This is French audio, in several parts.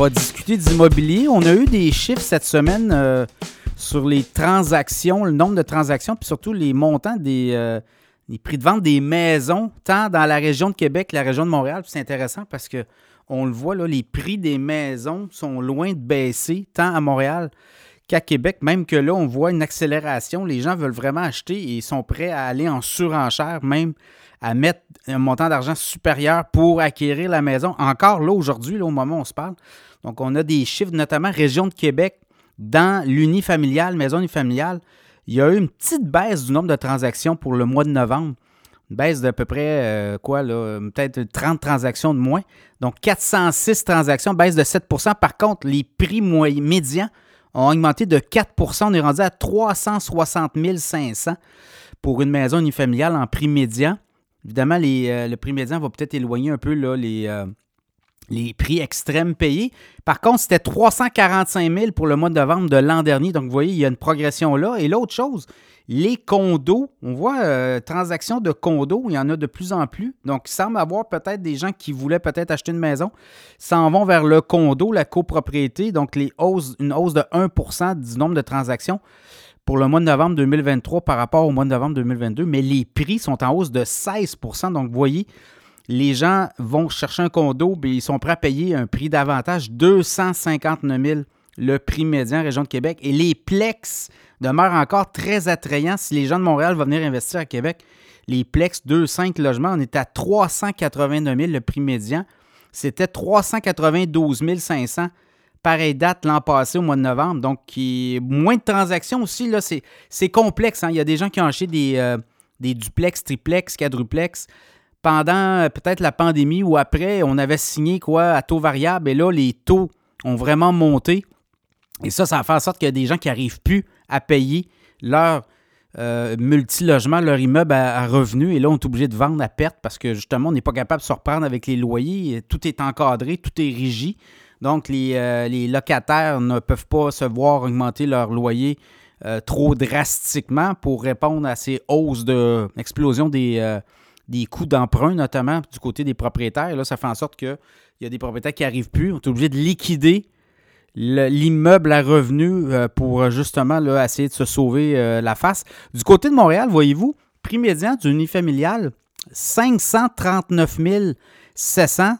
va discuter d'immobilier. On a eu des chiffres cette semaine euh, sur les transactions, le nombre de transactions, puis surtout les montants des euh, prix de vente des maisons, tant dans la région de Québec que la région de Montréal. C'est intéressant parce que on le voit, là, les prix des maisons sont loin de baisser, tant à Montréal qu'à Québec. Même que là, on voit une accélération. Les gens veulent vraiment acheter et ils sont prêts à aller en surenchère, même à mettre un montant d'argent supérieur pour acquérir la maison. Encore là, aujourd'hui, au moment où on se parle. Donc, on a des chiffres, notamment région de Québec, dans l'unifamilial, maison unifamiliale. Il y a eu une petite baisse du nombre de transactions pour le mois de novembre. Une baisse d'à peu près, euh, quoi, là, peut-être 30 transactions de moins. Donc, 406 transactions, baisse de 7% Par contre, les prix médians ont augmenté de 4% On est rendu à 360 500 pour une maison unifamiliale en prix médian. Évidemment, euh, le prix médian va peut-être éloigner un peu là, les, euh, les prix extrêmes payés. Par contre, c'était 345 000 pour le mois de novembre de l'an dernier. Donc, vous voyez, il y a une progression là. Et l'autre chose, les condos, on voit euh, transactions de condos, il y en a de plus en plus. Donc, il semble avoir peut-être des gens qui voulaient peut-être acheter une maison, s'en vont vers le condo, la copropriété. Donc, les hausses, une hausse de 1% du nombre de transactions pour le mois de novembre 2023 par rapport au mois de novembre 2022, mais les prix sont en hausse de 16% Donc, vous voyez, les gens vont chercher un condo, mais ils sont prêts à payer un prix d'avantage, 259 000 le prix médian région de Québec. Et les plex demeurent encore très attrayants si les gens de Montréal vont venir investir à Québec. Les plex 2-5 logements, on est à 389 000 le prix médian. C'était 392 500 pareille date l'an passé au mois de novembre. Donc, moins de transactions aussi. Là, c'est, complexe. Hein. Il y a des gens qui ont acheté des, euh, des duplex, triplex, quadruplex pendant euh, peut-être la pandémie ou après, on avait signé quoi à taux variable et là, les taux ont vraiment monté. Et ça, ça fait en sorte qu'il y a des gens qui n'arrivent plus à payer leur euh, multilogement, leur immeuble à, revenus. Et là, on est obligé de vendre à perte parce que justement, on n'est pas capable de se reprendre avec les loyers. Tout est encadré, tout est régi. Donc, les, euh, locataires ne peuvent pas se voir augmenter leur loyer trop drastiquement pour répondre à ces hausses d'explosion des, des coûts d'emprunt, notamment du côté des propriétaires. Là, ça fait en sorte qu'il y a des propriétaires qui n'arrivent plus. On est obligé de liquider l'immeuble à revenus euh, pour euh, justement là, essayer de se sauver euh, la face. Du côté de Montréal, voyez-vous, prix médian du unifamilial, 539 700.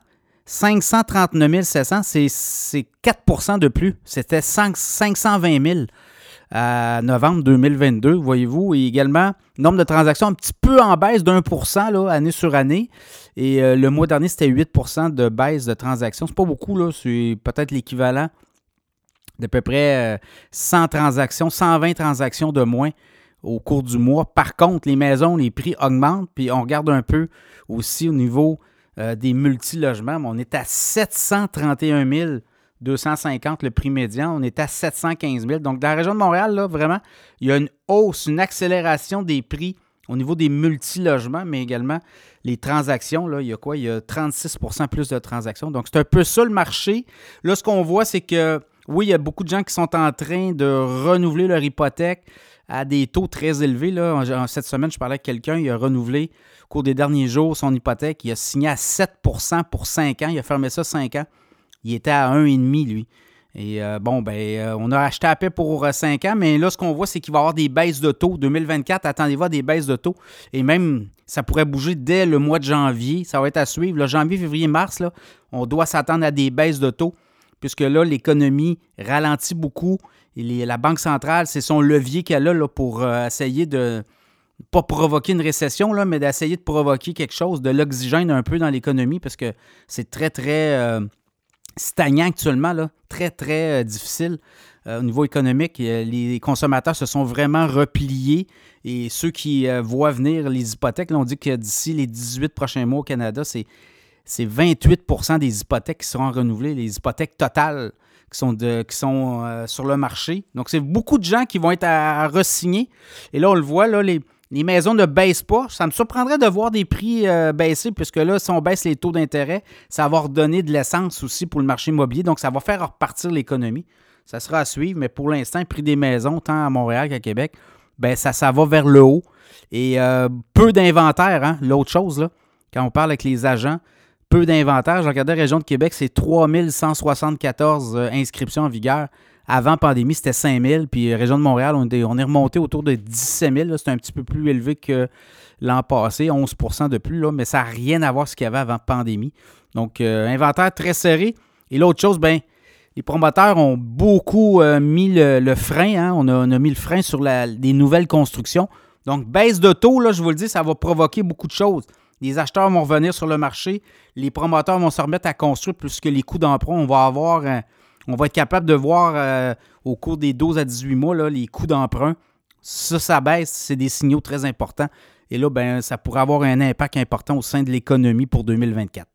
539 700, c'est 4% de plus. C'était 520 000 à novembre 2022, voyez-vous. Et également, nombre de transactions un petit peu en baisse d'un pour cent année sur année. Et euh, le mois dernier, c'était 8% de baisse de transactions. C'est pas beaucoup, là. C'est peut-être l'équivalent d'à peu près 100 euh, transactions, 120 transactions de moins au cours du mois. Par contre, les maisons, les prix augmentent. Puis on regarde un peu aussi au niveau euh, des multilogements. On est à 731 000 250 le prix médian. On est à 715 000. Donc, dans la région de Montréal, là, vraiment, il y a une hausse, une accélération des prix au niveau des multilogements, mais également les transactions. Là, il y a quoi? Il y a 36% plus de transactions. Donc, c'est un peu ça le marché. Là, ce qu'on voit, c'est que oui, il y a beaucoup de gens qui sont en train de renouveler leur hypothèque à des taux très élevés. Là. Cette semaine, je parlais avec quelqu'un, il a renouvelé au cours des derniers jours son hypothèque. Il a signé à 7% pour 5 ans. Il a fermé ça 5 ans. Il était à 1,5 lui. Et euh, bon, ben, euh, on a acheté à paix pour 5 ans, mais là, ce qu'on voit, c'est qu'il va y avoir des baisses de taux. 2024, attendez-vous à des baisses de taux. Et même, ça pourrait bouger dès le mois de janvier. Ça va être à suivre. Janvier, février, mars, là, on doit s'attendre à des baisses de taux, puisque là, l'économie ralentit beaucoup. Et la Banque centrale, c'est son levier qu'elle a là, pour euh, essayer de pas provoquer une récession, là, mais d'essayer de provoquer quelque chose, de l'oxygène un peu dans l'économie, parce que c'est très, très stagnant actuellement, très, très euh, difficile euh, au niveau économique. Euh, les consommateurs se sont vraiment repliés et ceux qui voient venir les hypothèques, là, on dit que d'ici les 18 prochains mois au Canada, c'est, c'est 28% des hypothèques qui seront renouvelées, les hypothèques totales qui sont, sur le marché. Donc, c'est beaucoup de gens qui vont être à, à re-signer. Et là, on le voit, là, les, les maisons ne baissent pas. Ça me surprendrait de voir des prix euh, baisser, puisque là, si on baisse les taux d'intérêt, ça va redonner de l'essence aussi pour le marché immobilier. Donc, ça va faire repartir l'économie. Ça sera à suivre, mais pour l'instant, le prix des maisons, tant à Montréal qu'à Québec, ben ça, ça va vers le haut. Et euh, peu d'inventaire, hein, l'autre chose, là, quand on parle avec les agents, peu d'inventaire. Je regardais la région de Québec, c'est 3174 euh, inscriptions en vigueur. Avant pandémie, c'était 5000. Puis région de Montréal, on est, on est remonté autour de 17 000. C'est un petit peu plus élevé que l'an passé, 11% de plus, là, mais ça n'a rien à voir avec ce qu'il y avait avant pandémie. Donc, inventaire très serré. Et l'autre chose, ben, les promoteurs ont beaucoup euh, mis le, frein. Hein. On, a, mis le frein sur les nouvelles constructions. Donc, baisse de taux, là, je vous le dis, ça va provoquer beaucoup de choses. Les acheteurs vont revenir sur le marché, les promoteurs vont se remettre à construire puisque les coûts d'emprunt, on va avoir, euh, on va être capable de voir euh, au cours des 12 à 18 mois les coûts d'emprunt. Ça, ça baisse, c'est des signaux très importants. Et là, ben, ça pourrait avoir un impact important au sein de l'économie pour 2024.